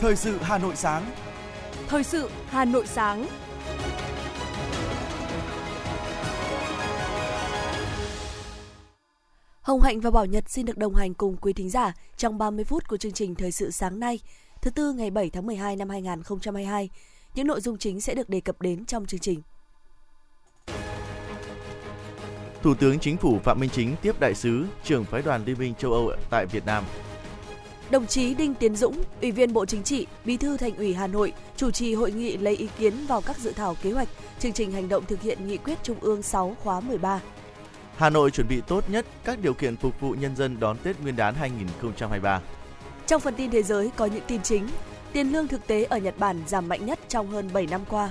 Thời sự Hà Nội sáng. Thời sự Hà Nội sáng. Hồng Hạnh và Bảo Nhật xin được đồng hành cùng quý thính giả trong 30 phút của chương trình Thời sự sáng nay, thứ tư ngày 7 tháng 12 năm 2022. Những nội dung chính sẽ được đề cập đến trong chương trình. Thủ tướng Chính phủ Phạm Minh Chính tiếp đại sứ, trưởng phái đoàn Liên minh châu Âu tại Việt Nam. Đồng chí Đinh Tiến Dũng, Ủy viên Bộ Chính trị, Bí thư Thành ủy Hà Nội chủ trì hội nghị lấy ý kiến vào các dự thảo kế hoạch, chương trình hành động thực hiện nghị quyết Trung ương 6 khóa 13. Hà Nội chuẩn bị tốt nhất các điều kiện phục vụ nhân dân đón Tết Nguyên đán 2023. Trong phần tin thế giới có những tin chính, tiền lương thực tế ở Nhật Bản giảm mạnh nhất trong hơn 7 năm qua.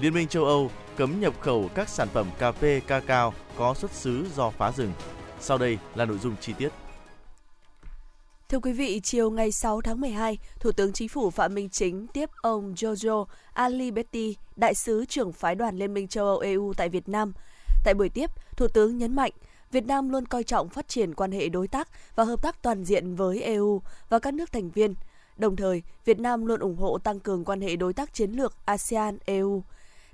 Liên minh châu Âu cấm nhập khẩu các sản phẩm cà phê ca cao có xuất xứ do phá rừng. Sau đây là nội dung chi tiết. Thưa quý vị, chiều ngày 6 tháng 12, Thủ tướng Chính phủ Phạm Minh Chính tiếp ông Giorgio Aliberti, đại sứ trưởng phái đoàn Liên minh châu Âu EU tại Việt Nam. Tại buổi tiếp, Thủ tướng nhấn mạnh Việt Nam luôn coi trọng phát triển quan hệ đối tác và hợp tác toàn diện với EU và các nước thành viên. Đồng thời, Việt Nam luôn ủng hộ tăng cường quan hệ đối tác chiến lược ASEAN-EU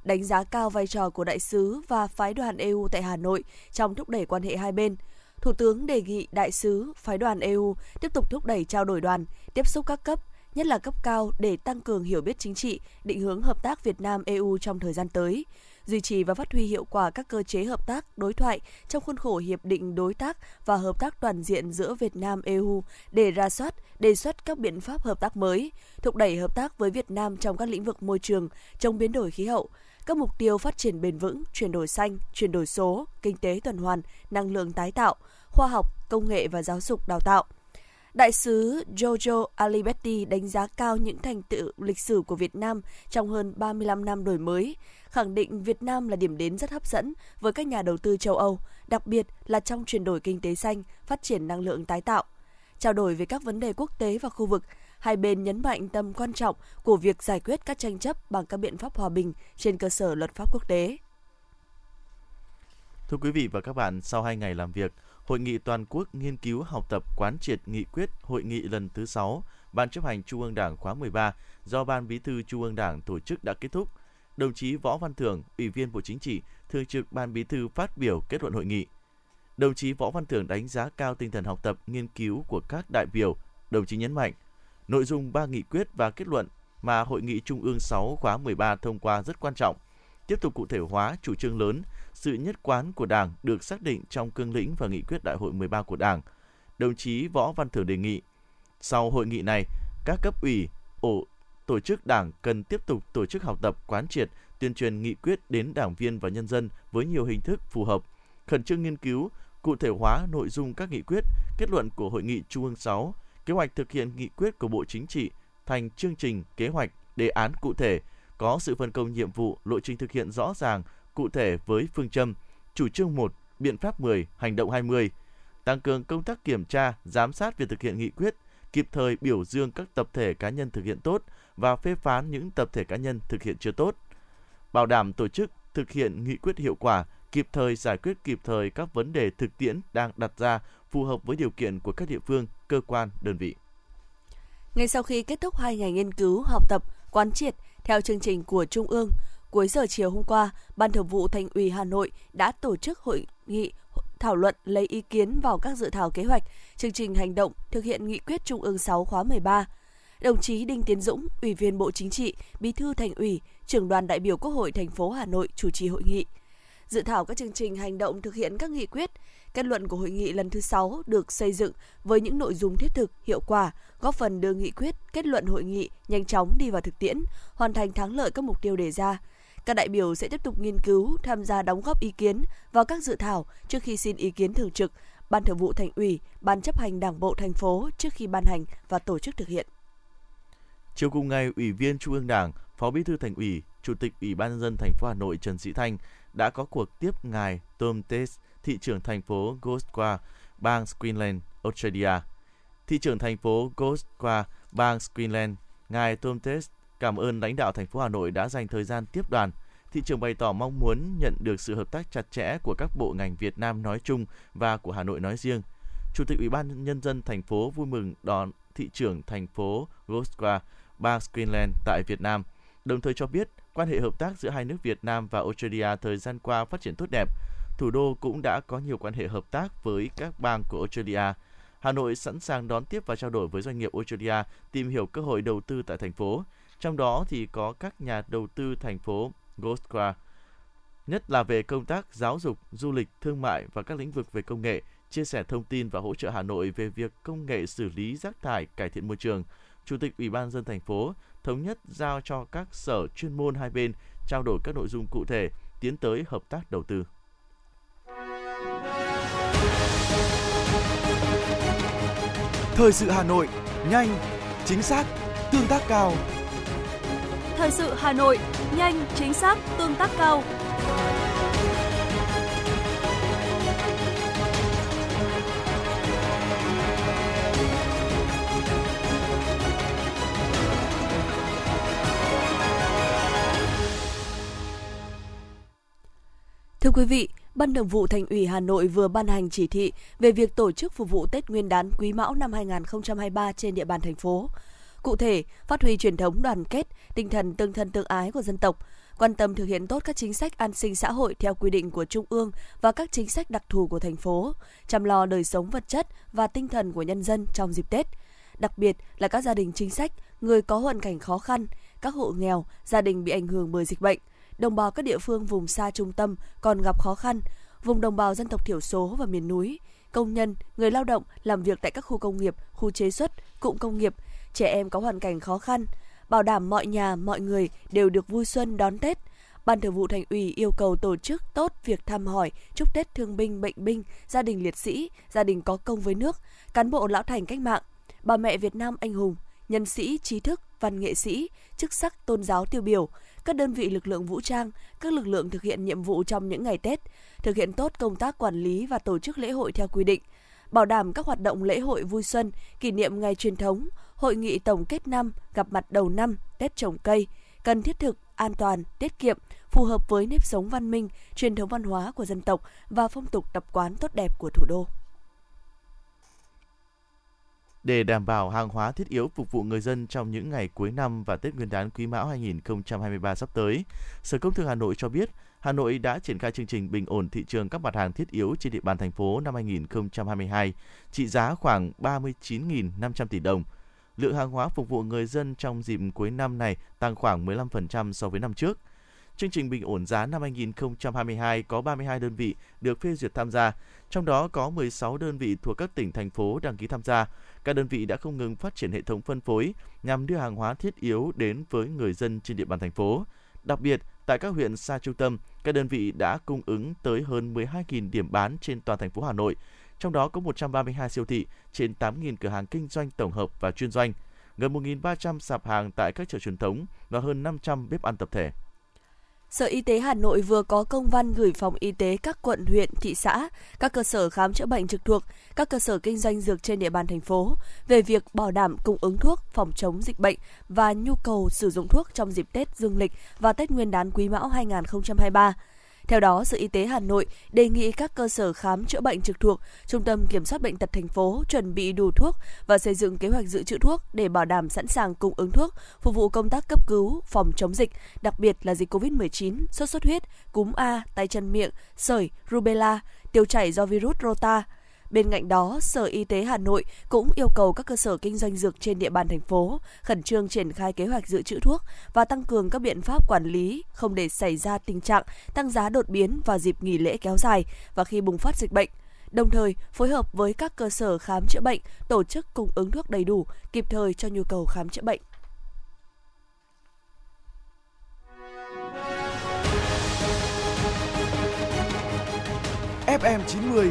đánh giá cao vai trò của đại sứ và phái đoàn EU tại Hà Nội trong thúc đẩy quan hệ hai bên. Thủ tướng đề nghị đại sứ, phái đoàn EU tiếp tục thúc đẩy trao đổi đoàn, tiếp xúc các cấp, nhất là cấp cao để tăng cường hiểu biết chính trị, định hướng hợp tác Việt Nam EU trong thời gian tới duy trì và phát huy hiệu quả các cơ chế hợp tác đối thoại trong khuôn khổ hiệp định đối tác và hợp tác toàn diện giữa Việt Nam EU để ra soát, đề xuất các biện pháp hợp tác mới, thúc đẩy hợp tác với Việt Nam trong các lĩnh vực môi trường, chống biến đổi khí hậu, các mục tiêu phát triển bền vững, chuyển đổi xanh, chuyển đổi số, kinh tế tuần hoàn, năng lượng tái tạo, khoa học, công nghệ và giáo dục đào tạo. Đại sứ Jojo Aliberti đánh giá cao những thành tựu lịch sử của Việt Nam trong hơn 35 năm đổi mới, khẳng định Việt Nam là điểm đến rất hấp dẫn với các nhà đầu tư châu Âu, đặc biệt là trong chuyển đổi kinh tế xanh, phát triển năng lượng tái tạo. Trao đổi về các vấn đề quốc tế và khu vực, hai bên nhấn mạnh tầm quan trọng của việc giải quyết các tranh chấp bằng các biện pháp hòa bình trên cơ sở luật pháp quốc tế. Thưa quý vị và các bạn, sau 2 ngày làm việc, Hội nghị toàn quốc nghiên cứu học tập quán triệt nghị quyết hội nghị lần thứ 6 Ban chấp hành Trung ương Đảng khóa 13 do Ban Bí thư Trung ương Đảng tổ chức đã kết thúc. Đồng chí Võ Văn Thưởng, Ủy viên Bộ Chính trị, Thường trực Ban Bí thư phát biểu kết luận hội nghị. Đồng chí Võ Văn Thưởng đánh giá cao tinh thần học tập, nghiên cứu của các đại biểu. Đồng chí nhấn mạnh, nội dung ba nghị quyết và kết luận mà Hội nghị Trung ương 6 khóa 13 thông qua rất quan trọng, tiếp tục cụ thể hóa chủ trương lớn, sự nhất quán của Đảng được xác định trong cương lĩnh và nghị quyết đại hội 13 của Đảng. Đồng chí Võ Văn Thưởng đề nghị, sau hội nghị này, các cấp ủy, ổ tổ chức đảng cần tiếp tục tổ chức học tập quán triệt, tuyên truyền nghị quyết đến đảng viên và nhân dân với nhiều hình thức phù hợp, khẩn trương nghiên cứu, cụ thể hóa nội dung các nghị quyết, kết luận của Hội nghị Trung ương 6, kế hoạch thực hiện nghị quyết của Bộ Chính trị thành chương trình, kế hoạch, đề án cụ thể, có sự phân công nhiệm vụ, lộ trình thực hiện rõ ràng, cụ thể với phương châm chủ trương 1, biện pháp 10, hành động 20, tăng cường công tác kiểm tra, giám sát việc thực hiện nghị quyết, kịp thời biểu dương các tập thể cá nhân thực hiện tốt và phê phán những tập thể cá nhân thực hiện chưa tốt. Bảo đảm tổ chức thực hiện nghị quyết hiệu quả, kịp thời giải quyết kịp thời các vấn đề thực tiễn đang đặt ra phù hợp với điều kiện của các địa phương, cơ quan, đơn vị. Ngay sau khi kết thúc hai ngày nghiên cứu, học tập, quán triệt theo chương trình của Trung ương, cuối giờ chiều hôm qua, Ban Thường vụ Thành ủy Hà Nội đã tổ chức hội nghị thảo luận lấy ý kiến vào các dự thảo kế hoạch, chương trình hành động thực hiện nghị quyết Trung ương 6 khóa 13. Đồng chí Đinh Tiến Dũng, Ủy viên Bộ Chính trị, Bí thư Thành ủy, trưởng đoàn đại biểu Quốc hội thành phố Hà Nội chủ trì hội nghị. Dự thảo các chương trình hành động thực hiện các nghị quyết, kết luận của hội nghị lần thứ 6 được xây dựng với những nội dung thiết thực, hiệu quả, góp phần đưa nghị quyết, kết luận hội nghị nhanh chóng đi vào thực tiễn, hoàn thành thắng lợi các mục tiêu đề ra. Các đại biểu sẽ tiếp tục nghiên cứu, tham gia đóng góp ý kiến vào các dự thảo trước khi xin ý kiến thường trực, Ban Thường vụ Thành ủy, Ban chấp hành Đảng bộ thành phố trước khi ban hành và tổ chức thực hiện. Chiều cùng ngày, Ủy viên Trung ương Đảng, Phó Bí thư Thành ủy, Chủ tịch Ủy ban nhân dân thành phố Hà Nội Trần Sĩ Thanh đã có cuộc tiếp ngài Tom Tes, thị trưởng thành phố Goswa, bang Queensland, Australia. Thị trưởng thành phố Goswa, bang Queensland, ngài Tom Tes cảm ơn lãnh đạo thành phố Hà Nội đã dành thời gian tiếp đoàn. Thị trưởng bày tỏ mong muốn nhận được sự hợp tác chặt chẽ của các bộ ngành Việt Nam nói chung và của Hà Nội nói riêng. Chủ tịch Ủy ban nhân dân thành phố vui mừng đón thị trưởng thành phố Goswa, bang Queensland tại Việt Nam, đồng thời cho biết quan hệ hợp tác giữa hai nước Việt Nam và Australia thời gian qua phát triển tốt đẹp. Thủ đô cũng đã có nhiều quan hệ hợp tác với các bang của Australia. Hà Nội sẵn sàng đón tiếp và trao đổi với doanh nghiệp Australia tìm hiểu cơ hội đầu tư tại thành phố. Trong đó thì có các nhà đầu tư thành phố Goldcra, nhất là về công tác giáo dục, du lịch, thương mại và các lĩnh vực về công nghệ, chia sẻ thông tin và hỗ trợ Hà Nội về việc công nghệ xử lý rác thải, cải thiện môi trường. Chủ tịch Ủy ban dân thành phố thống nhất giao cho các sở chuyên môn hai bên trao đổi các nội dung cụ thể tiến tới hợp tác đầu tư. Thời sự Hà Nội, nhanh, chính xác, tương tác cao. Thời sự Hà Nội, nhanh, chính xác, tương tác cao. Thưa quý vị, Ban Thường vụ Thành ủy Hà Nội vừa ban hành chỉ thị về việc tổ chức phục vụ Tết Nguyên đán Quý Mão năm 2023 trên địa bàn thành phố. Cụ thể, phát huy truyền thống đoàn kết, tinh thần tương thân tương ái của dân tộc, quan tâm thực hiện tốt các chính sách an sinh xã hội theo quy định của Trung ương và các chính sách đặc thù của thành phố, chăm lo đời sống vật chất và tinh thần của nhân dân trong dịp Tết. Đặc biệt là các gia đình chính sách, người có hoàn cảnh khó khăn, các hộ nghèo, gia đình bị ảnh hưởng bởi dịch bệnh – đồng bào các địa phương vùng xa trung tâm còn gặp khó khăn, vùng đồng bào dân tộc thiểu số và miền núi, công nhân, người lao động làm việc tại các khu công nghiệp, khu chế xuất, cụm công nghiệp, trẻ em có hoàn cảnh khó khăn, bảo đảm mọi nhà, mọi người đều được vui xuân đón Tết. Ban Thường vụ Thành ủy yêu cầu tổ chức tốt việc thăm hỏi, chúc Tết thương binh, bệnh binh, gia đình liệt sĩ, gia đình có công với nước, cán bộ lão thành cách mạng, bà mẹ Việt Nam anh hùng, nhân sĩ, trí thức, văn nghệ sĩ, chức sắc tôn giáo tiêu biểu, các đơn vị lực lượng vũ trang, các lực lượng thực hiện nhiệm vụ trong những ngày Tết, thực hiện tốt công tác quản lý và tổ chức lễ hội theo quy định, bảo đảm các hoạt động lễ hội vui xuân, kỷ niệm ngày truyền thống, hội nghị tổng kết năm, gặp mặt đầu năm, Tết trồng cây, cần thiết thực, an toàn, tiết kiệm, phù hợp với nếp sống văn minh, truyền thống văn hóa của dân tộc và phong tục tập quán tốt đẹp của thủ đô để đảm bảo hàng hóa thiết yếu phục vụ người dân trong những ngày cuối năm và Tết Nguyên đán Quý Mão 2023 sắp tới. Sở Công Thương Hà Nội cho biết, Hà Nội đã triển khai chương trình bình ổn thị trường các mặt hàng thiết yếu trên địa bàn thành phố năm 2022, trị giá khoảng 39.500 tỷ đồng. Lượng hàng hóa phục vụ người dân trong dịp cuối năm này tăng khoảng 15% so với năm trước. Chương trình bình ổn giá năm 2022 có 32 đơn vị được phê duyệt tham gia, trong đó có 16 đơn vị thuộc các tỉnh thành phố đăng ký tham gia. Các đơn vị đã không ngừng phát triển hệ thống phân phối nhằm đưa hàng hóa thiết yếu đến với người dân trên địa bàn thành phố. Đặc biệt, tại các huyện xa trung tâm, các đơn vị đã cung ứng tới hơn 12.000 điểm bán trên toàn thành phố Hà Nội, trong đó có 132 siêu thị, trên 8.000 cửa hàng kinh doanh tổng hợp và chuyên doanh, gần 1.300 sạp hàng tại các chợ truyền thống và hơn 500 bếp ăn tập thể. Sở Y tế Hà Nội vừa có công văn gửi phòng y tế các quận, huyện, thị xã, các cơ sở khám chữa bệnh trực thuộc, các cơ sở kinh doanh dược trên địa bàn thành phố về việc bảo đảm cung ứng thuốc phòng chống dịch bệnh và nhu cầu sử dụng thuốc trong dịp Tết Dương lịch và Tết Nguyên đán Quý Mão 2023. Theo đó, Sở Y tế Hà Nội đề nghị các cơ sở khám chữa bệnh trực thuộc, Trung tâm Kiểm soát Bệnh tật thành phố chuẩn bị đủ thuốc và xây dựng kế hoạch dự trữ thuốc để bảo đảm sẵn sàng cung ứng thuốc phục vụ công tác cấp cứu, phòng chống dịch, đặc biệt là dịch COVID-19, sốt xuất huyết, cúm A, tay chân miệng, sởi, rubella, tiêu chảy do virus rota, Bên cạnh đó, Sở Y tế Hà Nội cũng yêu cầu các cơ sở kinh doanh dược trên địa bàn thành phố khẩn trương triển khai kế hoạch dự trữ thuốc và tăng cường các biện pháp quản lý, không để xảy ra tình trạng tăng giá đột biến vào dịp nghỉ lễ kéo dài và khi bùng phát dịch bệnh đồng thời phối hợp với các cơ sở khám chữa bệnh tổ chức cung ứng thuốc đầy đủ, kịp thời cho nhu cầu khám chữa bệnh. FM 90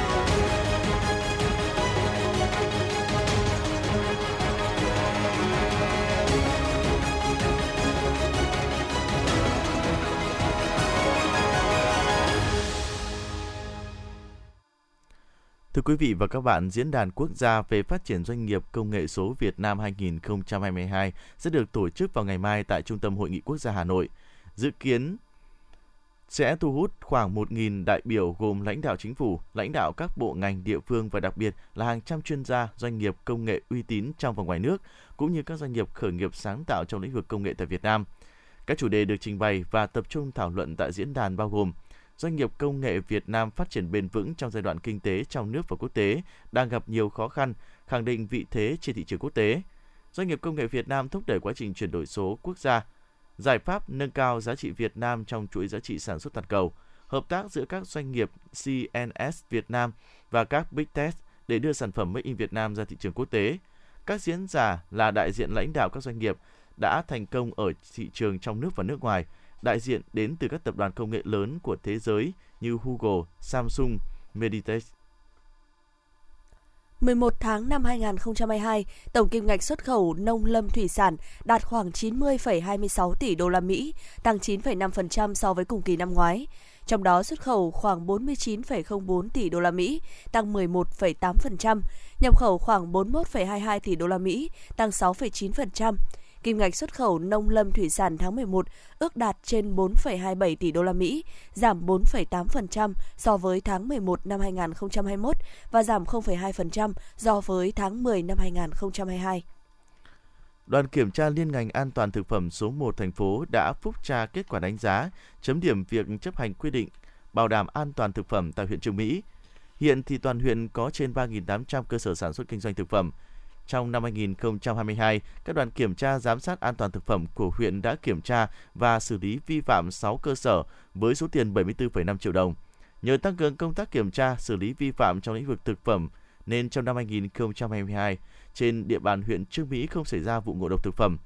Thưa quý vị và các bạn, Diễn đàn Quốc gia về phát triển doanh nghiệp công nghệ số Việt Nam 2022 sẽ được tổ chức vào ngày mai tại Trung tâm Hội nghị Quốc gia Hà Nội. Dự kiến sẽ thu hút khoảng 1.000 đại biểu gồm lãnh đạo chính phủ, lãnh đạo các bộ ngành địa phương và đặc biệt là hàng trăm chuyên gia, doanh nghiệp công nghệ uy tín trong và ngoài nước, cũng như các doanh nghiệp khởi nghiệp sáng tạo trong lĩnh vực công nghệ tại Việt Nam. Các chủ đề được trình bày và tập trung thảo luận tại diễn đàn bao gồm doanh nghiệp công nghệ Việt Nam phát triển bền vững trong giai đoạn kinh tế trong nước và quốc tế đang gặp nhiều khó khăn, khẳng định vị thế trên thị trường quốc tế. Doanh nghiệp công nghệ Việt Nam thúc đẩy quá trình chuyển đổi số quốc gia, giải pháp nâng cao giá trị Việt Nam trong chuỗi giá trị sản xuất toàn cầu, hợp tác giữa các doanh nghiệp CNS Việt Nam và các Big Tech để đưa sản phẩm Made in Việt Nam ra thị trường quốc tế. Các diễn giả là đại diện lãnh đạo các doanh nghiệp đã thành công ở thị trường trong nước và nước ngoài, đại diện đến từ các tập đoàn công nghệ lớn của thế giới như Google, Samsung, Meditech. 11 tháng năm 2022, tổng kim ngạch xuất khẩu nông lâm thủy sản đạt khoảng 90,26 tỷ đô la Mỹ, tăng 9,5% so với cùng kỳ năm ngoái. Trong đó xuất khẩu khoảng 49,04 tỷ đô la Mỹ, tăng 11,8%, nhập khẩu khoảng 41,22 tỷ đô la Mỹ, tăng 6,9%. Kim ngạch xuất khẩu nông lâm thủy sản tháng 11 ước đạt trên 4,27 tỷ đô la Mỹ, giảm 4,8% so với tháng 11 năm 2021 và giảm 0,2% so với tháng 10 năm 2022. Đoàn kiểm tra liên ngành an toàn thực phẩm số 1 thành phố đã phúc tra kết quả đánh giá, chấm điểm việc chấp hành quy định bảo đảm an toàn thực phẩm tại huyện Trường Mỹ. Hiện thì toàn huyện có trên 3.800 cơ sở sản xuất kinh doanh thực phẩm, trong năm 2022, các đoàn kiểm tra giám sát an toàn thực phẩm của huyện đã kiểm tra và xử lý vi phạm 6 cơ sở với số tiền 74,5 triệu đồng. Nhờ tăng cường công tác kiểm tra, xử lý vi phạm trong lĩnh vực thực phẩm, nên trong năm 2022, trên địa bàn huyện Trương Mỹ không xảy ra vụ ngộ độc thực phẩm.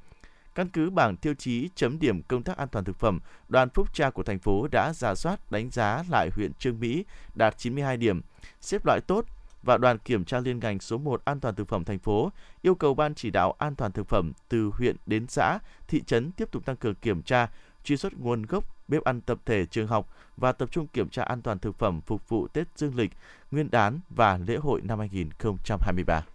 Căn cứ bảng tiêu chí chấm điểm công tác an toàn thực phẩm, đoàn phúc tra của thành phố đã giả soát đánh giá lại huyện Trương Mỹ đạt 92 điểm, xếp loại tốt và đoàn kiểm tra liên ngành số 1 an toàn thực phẩm thành phố yêu cầu ban chỉ đạo an toàn thực phẩm từ huyện đến xã, thị trấn tiếp tục tăng cường kiểm tra, truy xuất nguồn gốc bếp ăn tập thể trường học và tập trung kiểm tra an toàn thực phẩm phục vụ Tết Dương lịch, Nguyên đán và lễ hội năm 2023.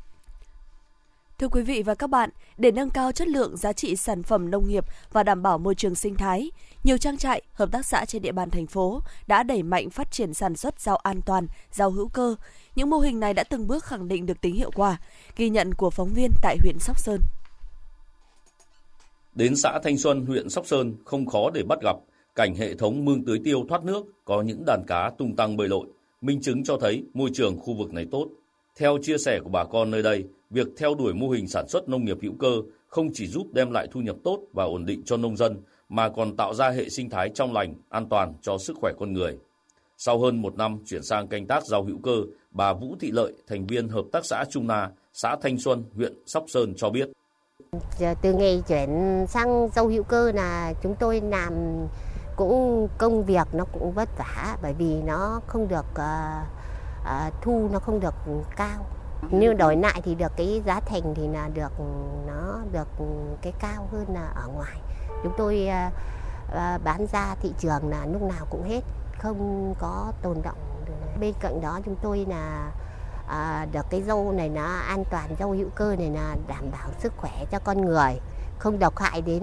Thưa quý vị và các bạn, để nâng cao chất lượng giá trị sản phẩm nông nghiệp và đảm bảo môi trường sinh thái, nhiều trang trại, hợp tác xã trên địa bàn thành phố đã đẩy mạnh phát triển sản xuất rau an toàn, rau hữu cơ. Những mô hình này đã từng bước khẳng định được tính hiệu quả, ghi nhận của phóng viên tại huyện Sóc Sơn. Đến xã Thanh Xuân, huyện Sóc Sơn không khó để bắt gặp cảnh hệ thống mương tưới tiêu thoát nước có những đàn cá tung tăng bơi lội, minh chứng cho thấy môi trường khu vực này tốt. Theo chia sẻ của bà con nơi đây, việc theo đuổi mô hình sản xuất nông nghiệp hữu cơ không chỉ giúp đem lại thu nhập tốt và ổn định cho nông dân, mà còn tạo ra hệ sinh thái trong lành, an toàn cho sức khỏe con người. Sau hơn một năm chuyển sang canh tác rau hữu cơ, bà Vũ Thị Lợi, thành viên Hợp tác xã Trung Na, xã Thanh Xuân, huyện Sóc Sơn cho biết. Từ ngày chuyển sang rau hữu cơ là chúng tôi làm cũng công việc nó cũng vất vả bởi vì nó không được uh, uh, thu nó không được cao như đổi lại thì được cái giá thành thì là được nó được cái cao hơn là ở ngoài. Chúng tôi ờ, ờ, bán ra thị trường là lúc nào cũng hết không có tồn động bên cạnh đó chúng tôi là à, được cái dâu này nó an toàn dâu hữu cơ này là đảm bảo sức khỏe cho con người không độc hại đến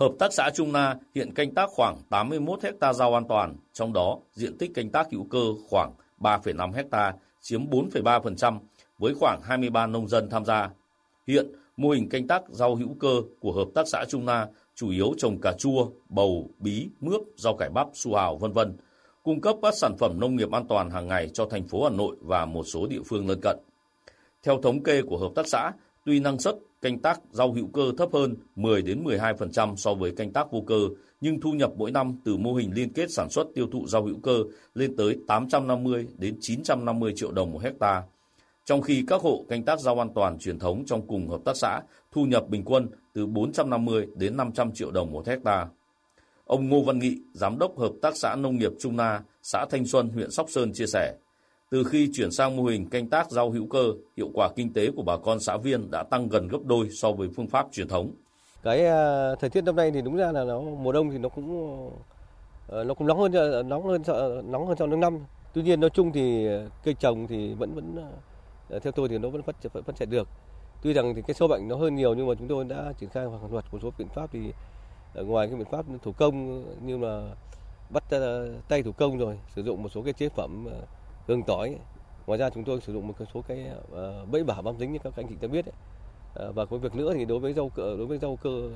Hợp tác xã Trung Na hiện canh tác khoảng 81 hecta rau an toàn, trong đó diện tích canh tác hữu cơ khoảng 3,5 hecta, chiếm 4,3% với khoảng 23 nông dân tham gia. Hiện, mô hình canh tác rau hữu cơ của Hợp tác xã Trung Na chủ yếu trồng cà chua, bầu, bí, mướp, rau cải bắp, su hào, vân vân, cung cấp các sản phẩm nông nghiệp an toàn hàng ngày cho thành phố Hà Nội và một số địa phương lân cận. Theo thống kê của hợp tác xã, tuy năng suất canh tác rau hữu cơ thấp hơn 10 đến 12% so với canh tác vô cơ, nhưng thu nhập mỗi năm từ mô hình liên kết sản xuất tiêu thụ rau hữu cơ lên tới 850 đến 950 triệu đồng một hecta. Trong khi các hộ canh tác rau an toàn truyền thống trong cùng hợp tác xã thu nhập bình quân từ 450 đến 500 triệu đồng một hecta. Ông Ngô Văn Nghị, Giám đốc Hợp tác xã Nông nghiệp Trung Na, xã Thanh Xuân, huyện Sóc Sơn chia sẻ, từ khi chuyển sang mô hình canh tác rau hữu cơ, hiệu quả kinh tế của bà con xã viên đã tăng gần gấp đôi so với phương pháp truyền thống. Cái ờ, thời tiết năm nay thì đúng ra là nó mùa đông thì nó cũng ờ, nó cũng nóng hơn nóng hơn nóng hơn trong những năm. Tuy nhiên nói chung thì cây trồng thì vẫn vẫn ờ, theo tôi thì nó vẫn phát triển phát triển được. Tuy rằng thì cái sâu bệnh nó hơn nhiều nhưng mà chúng tôi đã triển khai hàng loạt một số biện pháp thì ngoài cái biện pháp thủ công như là bắt tay thủ công rồi sử dụng một số cái chế phẩm hương tỏi ngoài ra chúng tôi sử dụng một số cái ờ, bẫy bả bám dính như các anh chị đã biết ấy. Ờ, và có việc nữa thì đối với rau đối với rau cơ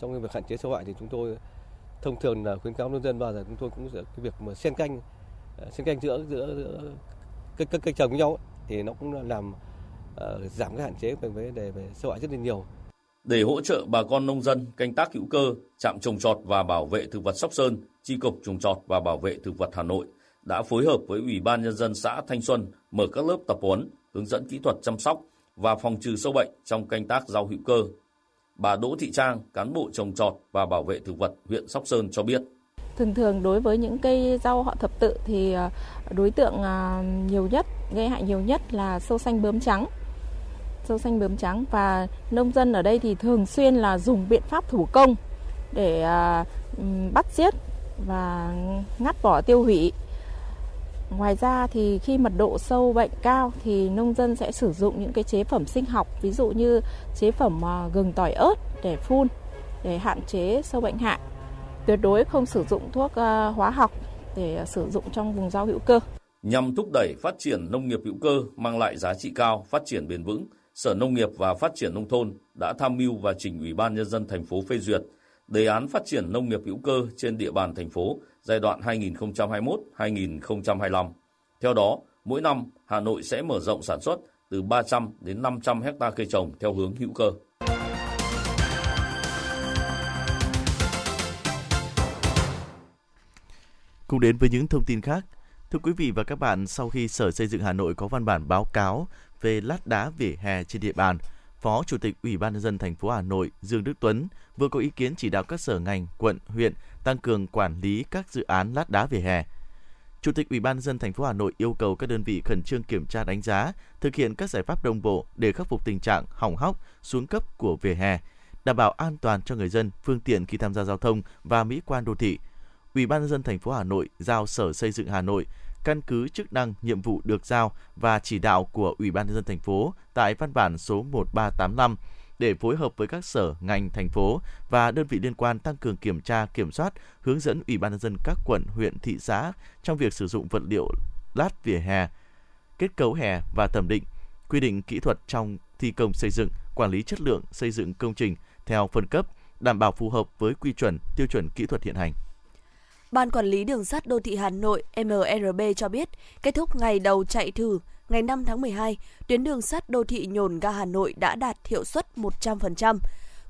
trong cái việc hạn chế sâu hại thì chúng tôi thông thường là khuyến cáo nông dân bao giờ chúng tôi cũng cái việc mà xen canh ờ, xen canh giữa giữa, giữa cây, cây, cây trồng với nhau ấy, thì nó cũng làm uh, giảm cái hạn chế về vấn đề về sâu hại rất là nhiều. Để hỗ trợ bà con nông dân canh tác hữu cơ, trạm trồng trọt và bảo vệ thực vật Sóc Sơn, chi cục trồng trọt và bảo vệ thực vật Hà Nội đã phối hợp với Ủy ban nhân dân xã Thanh Xuân mở các lớp tập huấn, hướng dẫn kỹ thuật chăm sóc và phòng trừ sâu bệnh trong canh tác rau hữu cơ. Bà Đỗ Thị Trang, cán bộ trồng trọt và bảo vệ thực vật huyện Sóc Sơn cho biết. Thường thường đối với những cây rau họ thập tự thì ờ, đối tượng ờ, nhiều nhất, gây hại nhiều nhất là sâu xanh bướm trắng. Sâu xanh bướm trắng và nông dân ở đây thì thường xuyên là dùng biện pháp thủ công để ờ, bắt giết và ngắt bỏ tiêu hủy. Ngoài ra thì khi mật độ sâu bệnh cao thì nông dân sẽ sử dụng những cái chế phẩm sinh học ví dụ như chế phẩm à, gừng tỏi ớt để phun để hạn chế sâu bệnh hại tuyệt đối không sử dụng thuốc à, hóa học để à, sử dụng trong vùng rau hữu cơ. Nhằm thúc đẩy phát triển nông nghiệp hữu cơ mang lại giá trị cao, phát triển bền vững, Sở Nông nghiệp và Phát triển nông thôn đã tham mưu và trình Ủy ban nhân dân thành phố phê duyệt đề án phát triển nông nghiệp hữu cơ trên địa bàn thành phố giai đoạn 2021-2025. Theo đó, mỗi năm Hà Nội sẽ mở rộng sản xuất từ 300 đến 500 hecta cây trồng theo hướng hữu cơ. Cùng đến với những thông tin khác. Thưa quý vị và các bạn, sau khi Sở Xây dựng Hà Nội có văn bản báo cáo về lát đá vỉa hè trên địa bàn, Phó Chủ tịch Ủy ban nhân dân thành phố Hà Nội Dương Đức Tuấn vừa có ý kiến chỉ đạo các sở ngành, quận, huyện tăng cường quản lý các dự án lát đá vỉa hè. Chủ tịch Ủy ban nhân dân thành phố Hà Nội yêu cầu các đơn vị khẩn trương kiểm tra đánh giá, thực hiện các giải pháp đồng bộ để khắc phục tình trạng hỏng hóc, xuống cấp của vỉa hè, đảm bảo an toàn cho người dân, phương tiện khi tham gia giao thông và mỹ quan đô thị, Ủy ban nhân dân thành phố Hà Nội giao Sở Xây dựng Hà Nội căn cứ chức năng, nhiệm vụ được giao và chỉ đạo của Ủy ban nhân dân thành phố tại văn bản số 1385 để phối hợp với các sở, ngành, thành phố và đơn vị liên quan tăng cường kiểm tra, kiểm soát, hướng dẫn Ủy ban nhân dân các quận, huyện, thị xã trong việc sử dụng vật liệu lát vỉa hè, kết cấu hè và thẩm định, quy định kỹ thuật trong thi công xây dựng, quản lý chất lượng xây dựng công trình theo phân cấp, đảm bảo phù hợp với quy chuẩn, tiêu chuẩn kỹ thuật hiện hành. Ban Quản lý Đường sắt Đô thị Hà Nội MRB cho biết, kết thúc ngày đầu chạy thử ngày 5 tháng 12, tuyến đường sắt đô thị nhồn ga Hà Nội đã đạt hiệu suất 100%.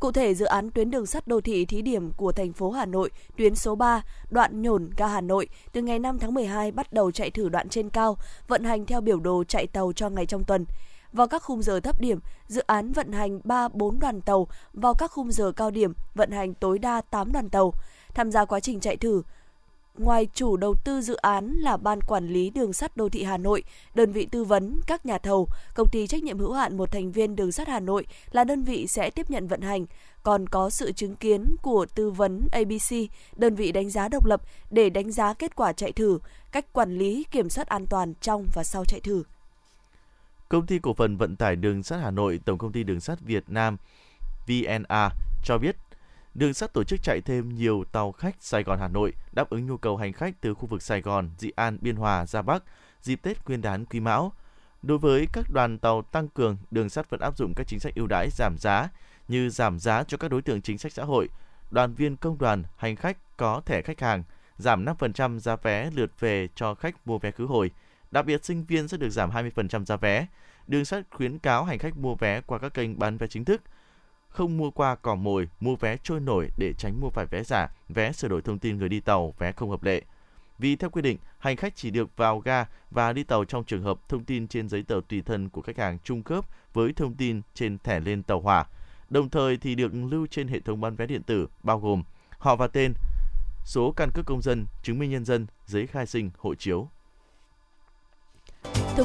Cụ thể, dự án tuyến đường sắt đô thị thí điểm của thành phố Hà Nội, tuyến số 3, đoạn nhồn ga Hà Nội, từ ngày 5 tháng 12 bắt đầu chạy thử đoạn trên cao, vận hành theo biểu đồ chạy tàu cho ngày trong tuần. Vào các khung giờ thấp điểm, dự án vận hành 3-4 đoàn tàu, vào các khung giờ cao điểm, vận hành tối đa 8 đoàn tàu. Tham gia quá trình chạy thử, Ngoài chủ đầu tư dự án là Ban Quản lý Đường sắt Đô thị Hà Nội, đơn vị tư vấn, các nhà thầu, công ty trách nhiệm hữu hạn một thành viên Đường sắt Hà Nội là đơn vị sẽ tiếp nhận vận hành, còn có sự chứng kiến của tư vấn ABC, đơn vị đánh giá độc lập để đánh giá kết quả chạy thử, cách quản lý kiểm soát an toàn trong và sau chạy thử. Công ty cổ phần vận tải đường sắt Hà Nội, Tổng công ty đường sắt Việt Nam VNA cho biết đường sắt tổ chức chạy thêm nhiều tàu khách Sài Gòn Hà Nội đáp ứng nhu cầu hành khách từ khu vực Sài Gòn, Dị An, Biên Hòa ra Bắc dịp Tết Nguyên đán Quý Mão. Đối với các đoàn tàu tăng cường, đường sắt vẫn áp dụng các chính sách ưu đãi giảm giá như giảm giá cho các đối tượng chính sách xã hội, đoàn viên công đoàn, hành khách có thẻ khách hàng, giảm 5% giá vé lượt về cho khách mua vé khứ hồi. Đặc biệt sinh viên sẽ được giảm 20% giá vé. Đường sắt khuyến cáo hành khách mua vé qua các kênh bán vé chính thức – không mua qua cỏ mồi, mua vé trôi nổi để tránh mua phải vé giả, vé sửa đổi thông tin người đi tàu, vé không hợp lệ. Vì theo quy định, hành khách chỉ được vào ga và đi tàu trong trường hợp thông tin trên giấy tờ tùy thân của khách hàng trung khớp với thông tin trên thẻ lên tàu hỏa. Đồng thời thì được lưu trên hệ thống bán vé điện tử bao gồm họ và tên, số căn cước công dân, chứng minh nhân dân, giấy khai sinh, hộ chiếu. Thưa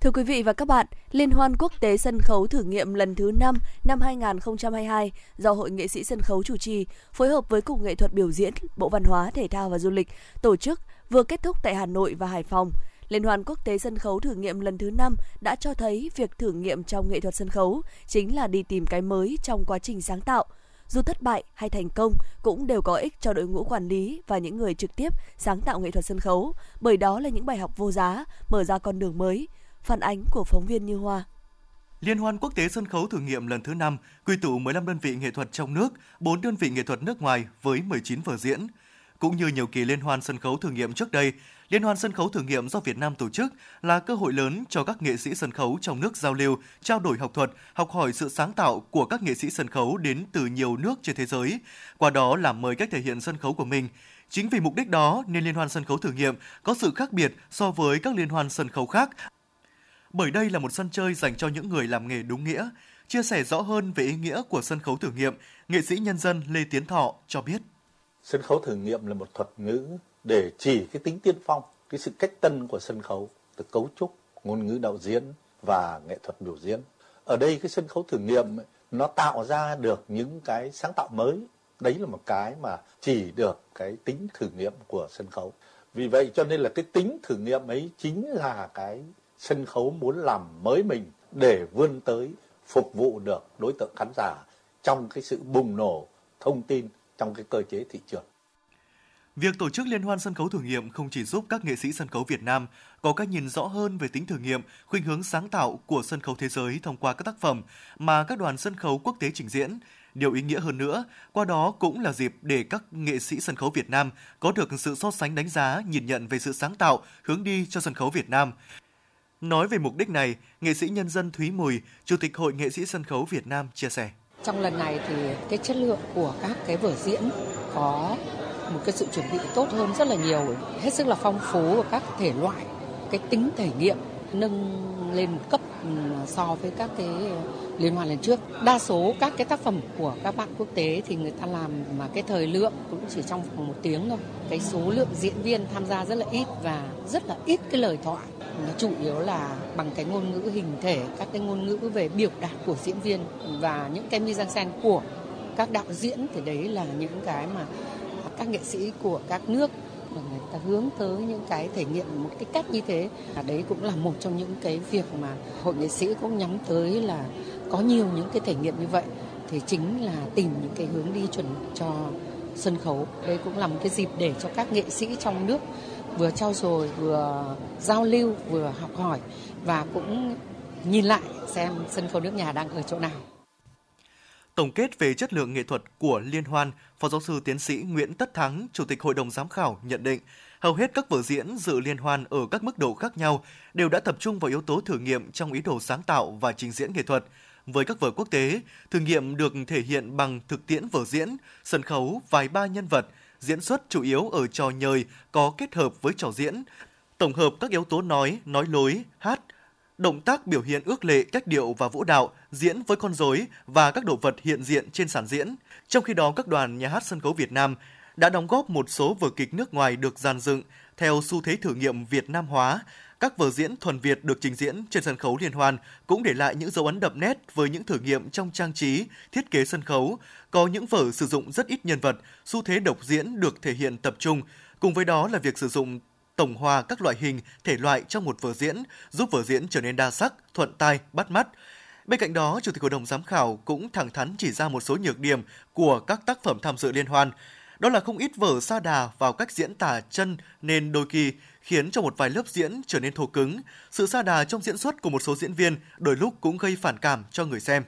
Thưa quý vị và các bạn, Liên hoan quốc tế sân khấu thử nghiệm lần thứ 5 năm 2022 do Hội nghệ sĩ sân khấu chủ trì, phối hợp với Cục Nghệ thuật biểu diễn, Bộ Văn hóa, Thể thao và Du lịch tổ chức vừa kết thúc tại Hà Nội và Hải Phòng. Liên hoan quốc tế sân khấu thử nghiệm lần thứ 5 đã cho thấy việc thử nghiệm trong nghệ thuật sân khấu chính là đi tìm cái mới trong quá trình sáng tạo. Dù thất bại hay thành công cũng đều có ích cho đội ngũ quản lý và những người trực tiếp sáng tạo nghệ thuật sân khấu, bởi đó là những bài học vô giá, mở ra con đường mới. Phản ánh của phóng viên Như Hoa. Liên hoan quốc tế sân khấu thử nghiệm lần thứ 5 quy tụ 15 đơn vị nghệ thuật trong nước, 4 đơn vị nghệ thuật nước ngoài với 19 vở diễn. Cũng như nhiều kỳ liên hoan sân khấu thử nghiệm trước đây, Liên hoan sân khấu thử nghiệm do Việt Nam tổ chức là cơ hội lớn cho các nghệ sĩ sân khấu trong nước giao lưu, trao đổi học thuật, học hỏi sự sáng tạo của các nghệ sĩ sân khấu đến từ nhiều nước trên thế giới, qua đó làm mới cách thể hiện sân khấu của mình. Chính vì mục đích đó nên Liên hoan sân khấu thử nghiệm có sự khác biệt so với các liên hoan sân khấu khác. Bởi đây là một sân chơi dành cho những người làm nghề đúng nghĩa. Chia sẻ rõ hơn về ý nghĩa của sân khấu thử nghiệm, nghệ sĩ nhân dân Lê Tiến Thọ cho biết. Sân khấu thử nghiệm là một thuật ngữ để chỉ cái tính tiên phong, cái sự cách tân của sân khấu, từ cấu trúc, ngôn ngữ đạo diễn và nghệ thuật biểu diễn. Ở đây cái sân khấu thử nghiệm ấy, nó tạo ra được những cái sáng tạo mới. Đấy là một cái mà chỉ được cái tính thử nghiệm của sân khấu. Vì vậy cho nên là cái tính thử nghiệm ấy chính là cái sân khấu muốn làm mới mình để vươn tới phục vụ được đối tượng khán giả trong cái sự bùng nổ thông tin trong cái cơ chế thị trường. Việc tổ chức liên hoan sân khấu thử nghiệm không chỉ giúp các nghệ sĩ sân khấu Việt Nam có cách nhìn rõ hơn về tính thử nghiệm, khuynh hướng sáng tạo của sân khấu thế giới thông qua các tác phẩm mà các đoàn sân khấu quốc tế trình diễn. Điều ý nghĩa hơn nữa, qua đó cũng là dịp để các nghệ sĩ sân khấu Việt Nam có được sự so sánh đánh giá, nhìn nhận về sự sáng tạo, hướng đi cho sân khấu Việt Nam. Nói về mục đích này, nghệ sĩ nhân dân Thúy Mùi, Chủ tịch Hội Nghệ sĩ Sân khấu Việt Nam chia sẻ. Trong lần này thì cái chất lượng của các cái vở diễn có một cái sự chuẩn bị tốt hơn rất là nhiều, hết sức là phong phú và các thể loại, cái tính thể nghiệm nâng lên một cấp ừ, so với các cái liên hoan lần trước. Đa số các cái tác phẩm của các bạn quốc tế thì người ta làm mà cái thời lượng cũng chỉ trong vòng một tiếng thôi. Cái số lượng diễn viên tham gia rất là ít và rất là ít cái lời thoại. Nó chủ yếu là bằng cái ngôn ngữ hình thể, các cái ngôn ngữ về biểu đạt của diễn viên và những cái mise en scène của các đạo diễn thì đấy là những cái mà các nghệ sĩ của các nước mà người ta hướng tới những cái thể nghiệm một cái cách như thế và đấy cũng là một trong những cái việc mà hội nghệ sĩ cũng nhắm tới là có nhiều những cái thể nghiệm như vậy thì chính là tìm những cái hướng đi chuẩn cho sân khấu đây cũng là một cái dịp để cho các nghệ sĩ trong nước vừa trao dồi vừa giao lưu vừa học hỏi và cũng nhìn lại xem sân khấu nước nhà đang ở chỗ nào Tổng kết về chất lượng nghệ thuật của liên hoan, Phó giáo sư tiến sĩ Nguyễn Tất Thắng, Chủ tịch Hội đồng giám khảo nhận định, hầu hết các vở diễn dự liên hoan ở các mức độ khác nhau đều đã tập trung vào yếu tố thử nghiệm trong ý đồ sáng tạo và trình diễn nghệ thuật. Với các vở quốc tế, thử nghiệm được thể hiện bằng thực tiễn vở diễn, sân khấu, vài ba nhân vật, diễn xuất chủ yếu ở trò nhời có kết hợp với trò diễn, tổng hợp các yếu tố nói, nói lối, hát, động tác biểu hiện ước lệ, cách điệu và vũ đạo, diễn với con rối và các đồ vật hiện diện trên sàn diễn. Trong khi đó, các đoàn nhà hát sân khấu Việt Nam đã đóng góp một số vở kịch nước ngoài được dàn dựng theo xu thế thử nghiệm Việt Nam hóa. Các vở diễn thuần Việt được trình diễn trên sân khấu liên hoan cũng để lại những dấu ấn đậm nét với những thử nghiệm trong trang trí, thiết kế sân khấu. Có những vở sử dụng rất ít nhân vật, xu thế độc diễn được thể hiện tập trung. Cùng với đó là việc sử dụng tổng hòa các loại hình, thể loại trong một vở diễn, giúp vở diễn trở nên đa sắc, thuận tai, bắt mắt. Bên cạnh đó, Chủ tịch Hội đồng Giám khảo cũng thẳng thắn chỉ ra một số nhược điểm của các tác phẩm tham dự liên hoan. Đó là không ít vở sa đà vào cách diễn tả chân nên đôi khi khiến cho một vài lớp diễn trở nên thô cứng. Sự sa đà trong diễn xuất của một số diễn viên đôi lúc cũng gây phản cảm cho người xem.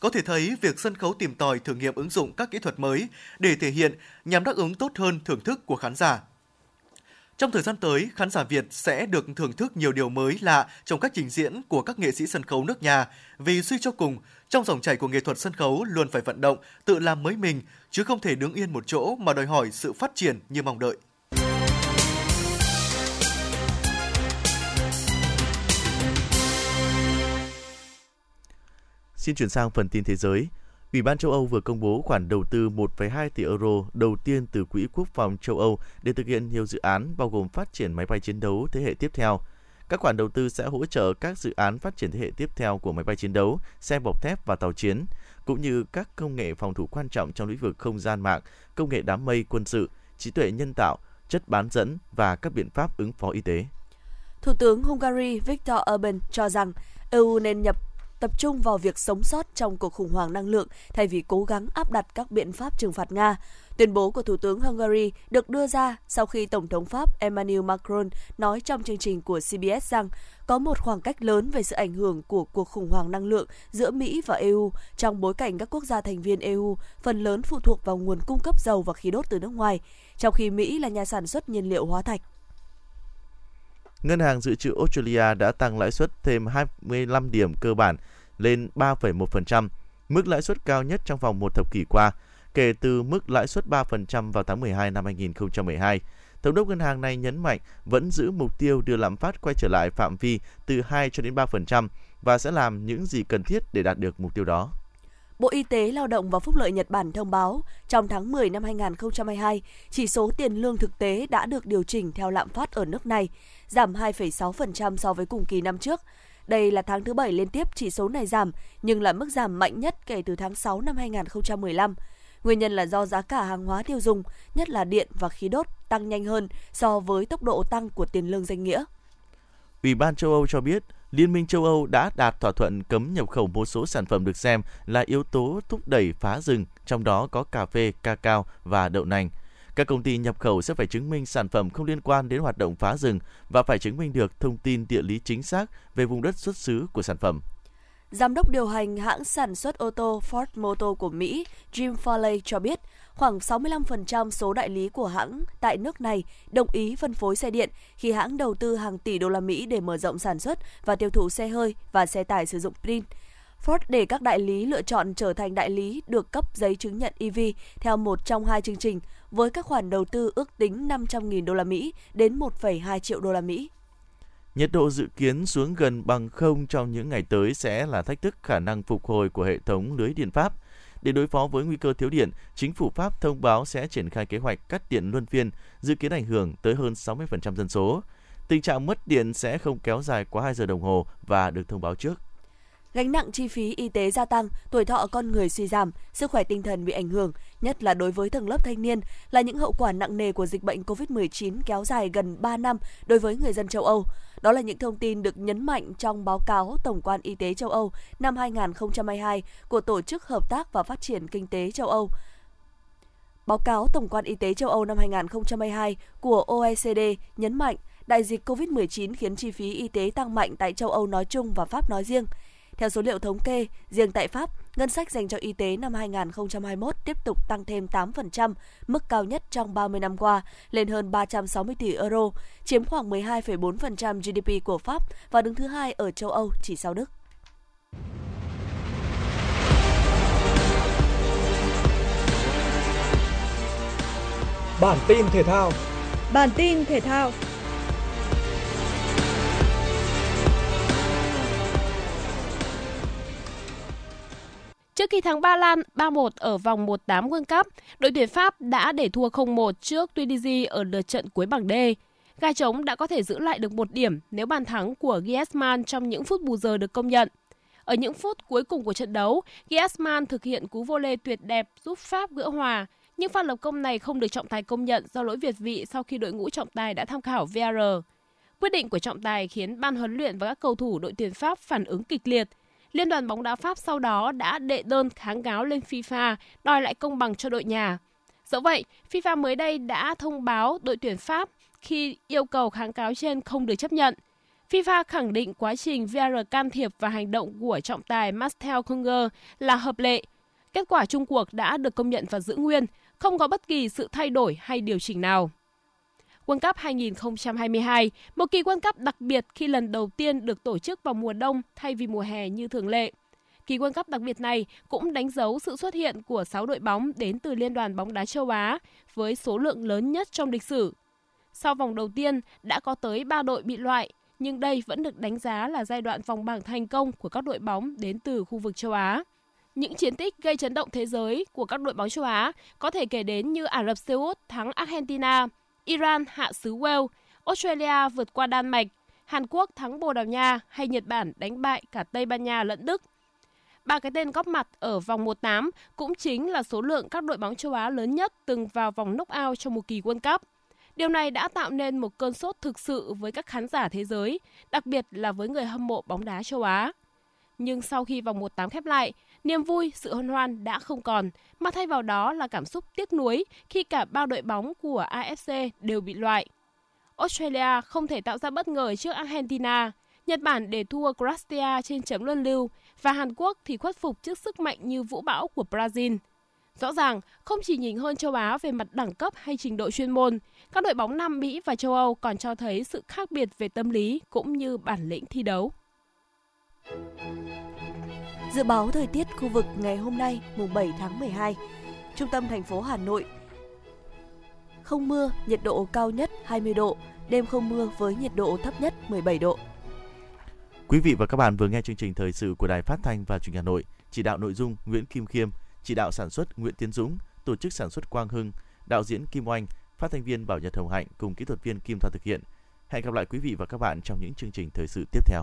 Có thể thấy việc sân khấu tìm tòi thử nghiệm ứng dụng các kỹ thuật mới để thể hiện nhằm đáp ứng tốt hơn thưởng thức của khán giả. Trong thời gian tới, khán giả Việt sẽ được thưởng thức nhiều điều mới lạ trong các trình diễn của các nghệ sĩ sân khấu nước nhà. Vì suy cho cùng, trong dòng chảy của nghệ thuật sân khấu luôn phải vận động, tự làm mới mình, chứ không thể đứng yên một chỗ mà đòi hỏi sự phát triển như mong đợi. Xin chuyển sang phần tin thế giới. Ủy ban châu Âu vừa công bố khoản đầu tư 1,2 tỷ euro đầu tiên từ Quỹ Quốc phòng châu Âu để thực hiện nhiều dự án bao gồm phát triển máy bay chiến đấu thế hệ tiếp theo. Các khoản đầu tư sẽ hỗ trợ các dự án phát triển thế hệ tiếp theo của máy bay chiến đấu, xe bọc thép và tàu chiến, cũng như các công nghệ phòng thủ quan trọng trong lĩnh vực không gian mạng, công nghệ đám mây quân sự, trí tuệ nhân tạo, chất bán dẫn và các biện pháp ứng phó y tế. Thủ tướng Hungary Viktor Orbán cho rằng EU nên nhập tập trung vào việc sống sót trong cuộc khủng hoảng năng lượng thay vì cố gắng áp đặt các biện pháp trừng phạt Nga. Tuyên bố của Thủ tướng Hungary được đưa ra sau khi Tổng thống Pháp Emmanuel Macron nói trong chương trình của CBS rằng có một khoảng cách lớn về sự ảnh hưởng của cuộc khủng hoảng năng lượng giữa Mỹ và EU trong bối cảnh các quốc gia thành viên EU phần lớn phụ thuộc vào nguồn cung cấp dầu và khí đốt từ nước ngoài, trong khi Mỹ là nhà sản xuất nhiên liệu hóa thạch. Ngân hàng Dự trữ Australia đã tăng lãi suất thêm 25 điểm cơ bản lên 3,1%, mức lãi suất cao nhất trong vòng một thập kỷ qua, kể từ mức lãi suất 3% vào tháng 12 năm 2012. Thống đốc ngân hàng này nhấn mạnh vẫn giữ mục tiêu đưa lạm phát quay trở lại phạm vi từ 2 cho đến 3% và sẽ làm những gì cần thiết để đạt được mục tiêu đó. Bộ Y tế, Lao động và Phúc lợi Nhật Bản thông báo, trong tháng 10 năm 2022, chỉ số tiền lương thực tế đã được điều chỉnh theo lạm phát ở nước này, giảm 2,6% so với cùng kỳ năm trước. Đây là tháng thứ bảy liên tiếp chỉ số này giảm, nhưng là mức giảm mạnh nhất kể từ tháng 6 năm 2015. Nguyên nhân là do giá cả hàng hóa tiêu dùng, nhất là điện và khí đốt, tăng nhanh hơn so với tốc độ tăng của tiền lương danh nghĩa. Ủy ban châu Âu cho biết, Liên minh châu Âu đã đạt thỏa thuận cấm nhập khẩu một số sản phẩm được xem là yếu tố thúc đẩy phá rừng, trong đó có cà phê, cacao và đậu nành. Các công ty nhập khẩu sẽ phải chứng minh sản phẩm không liên quan đến hoạt động phá rừng và phải chứng minh được thông tin địa lý chính xác về vùng đất xuất xứ của sản phẩm. Giám đốc điều hành hãng sản xuất ô tô Ford Motor của Mỹ, Jim Farley cho biết, khoảng 65% số đại lý của hãng tại nước này đồng ý phân phối xe điện khi hãng đầu tư hàng tỷ đô la Mỹ để mở rộng sản xuất và tiêu thụ xe hơi và xe tải sử dụng pin. Ford để các đại lý lựa chọn trở thành đại lý được cấp giấy chứng nhận EV theo một trong hai chương trình với các khoản đầu tư ước tính 500.000 đô la Mỹ đến 1,2 triệu đô la Mỹ. Nhiệt độ dự kiến xuống gần bằng không trong những ngày tới sẽ là thách thức khả năng phục hồi của hệ thống lưới điện Pháp. Để đối phó với nguy cơ thiếu điện, chính phủ Pháp thông báo sẽ triển khai kế hoạch cắt điện luân phiên, dự kiến ảnh hưởng tới hơn 60% dân số. Tình trạng mất điện sẽ không kéo dài quá 2 giờ đồng hồ và được thông báo trước. Gánh nặng chi phí y tế gia tăng, tuổi thọ con người suy giảm, sức khỏe tinh thần bị ảnh hưởng, nhất là đối với tầng lớp thanh niên, là những hậu quả nặng nề của dịch bệnh COVID-19 kéo dài gần 3 năm đối với người dân châu Âu. Đó là những thông tin được nhấn mạnh trong báo cáo Tổng quan Y tế châu Âu năm 2022 của Tổ chức Hợp tác và Phát triển Kinh tế châu Âu. Báo cáo Tổng quan Y tế châu Âu năm 2022 của OECD nhấn mạnh đại dịch COVID-19 khiến chi phí y tế tăng mạnh tại châu Âu nói chung và Pháp nói riêng. Theo số liệu thống kê, riêng tại Pháp, ngân sách dành cho y tế năm 2021 tiếp tục tăng thêm 8%, mức cao nhất trong 30 năm qua, lên hơn 360 tỷ euro, chiếm khoảng 12,4% GDP của Pháp và đứng thứ hai ở châu Âu chỉ sau Đức. Bản tin thể thao Bản tin thể thao Trước khi thắng Ba Lan 3-1 ở vòng 1-8 World Cup, đội tuyển Pháp đã để thua 0-1 trước Tunisia ở lượt trận cuối bảng D. Gai trống đã có thể giữ lại được một điểm nếu bàn thắng của Griezmann trong những phút bù giờ được công nhận. Ở những phút cuối cùng của trận đấu, Griezmann thực hiện cú vô lê tuyệt đẹp giúp Pháp gỡ hòa, nhưng pha lập công này không được trọng tài công nhận do lỗi việt vị sau khi đội ngũ trọng tài đã tham khảo VAR. Quyết định của trọng tài khiến ban huấn luyện và các cầu thủ đội tuyển Pháp phản ứng kịch liệt – Liên đoàn bóng đá Pháp sau đó đã đệ đơn kháng cáo lên FIFA đòi lại công bằng cho đội nhà. Dẫu vậy, FIFA mới đây đã thông báo đội tuyển Pháp khi yêu cầu kháng cáo trên không được chấp nhận. FIFA khẳng định quá trình VAR can thiệp và hành động của trọng tài Marcel Kunger là hợp lệ. Kết quả chung cuộc đã được công nhận và giữ nguyên, không có bất kỳ sự thay đổi hay điều chỉnh nào. World Cup 2022, một kỳ World Cup đặc biệt khi lần đầu tiên được tổ chức vào mùa đông thay vì mùa hè như thường lệ. Kỳ World Cup đặc biệt này cũng đánh dấu sự xuất hiện của 6 đội bóng đến từ Liên đoàn bóng đá châu Á với số lượng lớn nhất trong lịch sử. Sau vòng đầu tiên đã có tới 3 đội bị loại, nhưng đây vẫn được đánh giá là giai đoạn vòng bảng thành công của các đội bóng đến từ khu vực châu Á. Những chiến tích gây chấn động thế giới của các đội bóng châu Á có thể kể đến như Ả Rập Xê Út thắng Argentina, Iran hạ xứ Wales, Australia vượt qua Đan Mạch, Hàn Quốc thắng Bồ Đào Nha hay Nhật Bản đánh bại cả Tây Ban Nha lẫn Đức. Ba cái tên góp mặt ở vòng 1-8 cũng chính là số lượng các đội bóng châu Á lớn nhất từng vào vòng knock-out trong một kỳ World Cup. Điều này đã tạo nên một cơn sốt thực sự với các khán giả thế giới, đặc biệt là với người hâm mộ bóng đá châu Á. Nhưng sau khi vòng 1-8 khép lại, niềm vui, sự hân hoan đã không còn, mà thay vào đó là cảm xúc tiếc nuối khi cả ba đội bóng của AFC đều bị loại. Australia không thể tạo ra bất ngờ trước Argentina, Nhật Bản để thua Croatia trên chấm luân lưu và Hàn Quốc thì khuất phục trước sức mạnh như vũ bão của Brazil. Rõ ràng, không chỉ nhìn hơn châu Á về mặt đẳng cấp hay trình độ chuyên môn, các đội bóng Nam Mỹ và châu Âu còn cho thấy sự khác biệt về tâm lý cũng như bản lĩnh thi đấu. Dự báo thời tiết khu vực ngày hôm nay, mùng 7 tháng 12. Trung tâm thành phố Hà Nội không mưa, nhiệt độ cao nhất 20 độ, đêm không mưa với nhiệt độ thấp nhất 17 độ. Quý vị và các bạn vừa nghe chương trình thời sự của Đài Phát thanh và Truyền hình Hà Nội, chỉ đạo nội dung Nguyễn Kim Khiêm, chỉ đạo sản xuất Nguyễn Tiến Dũng, tổ chức sản xuất Quang Hưng, đạo diễn Kim Oanh, phát thanh viên Bảo Nhật Hồng Hạnh cùng kỹ thuật viên Kim Thoa thực hiện. Hẹn gặp lại quý vị và các bạn trong những chương trình thời sự tiếp theo.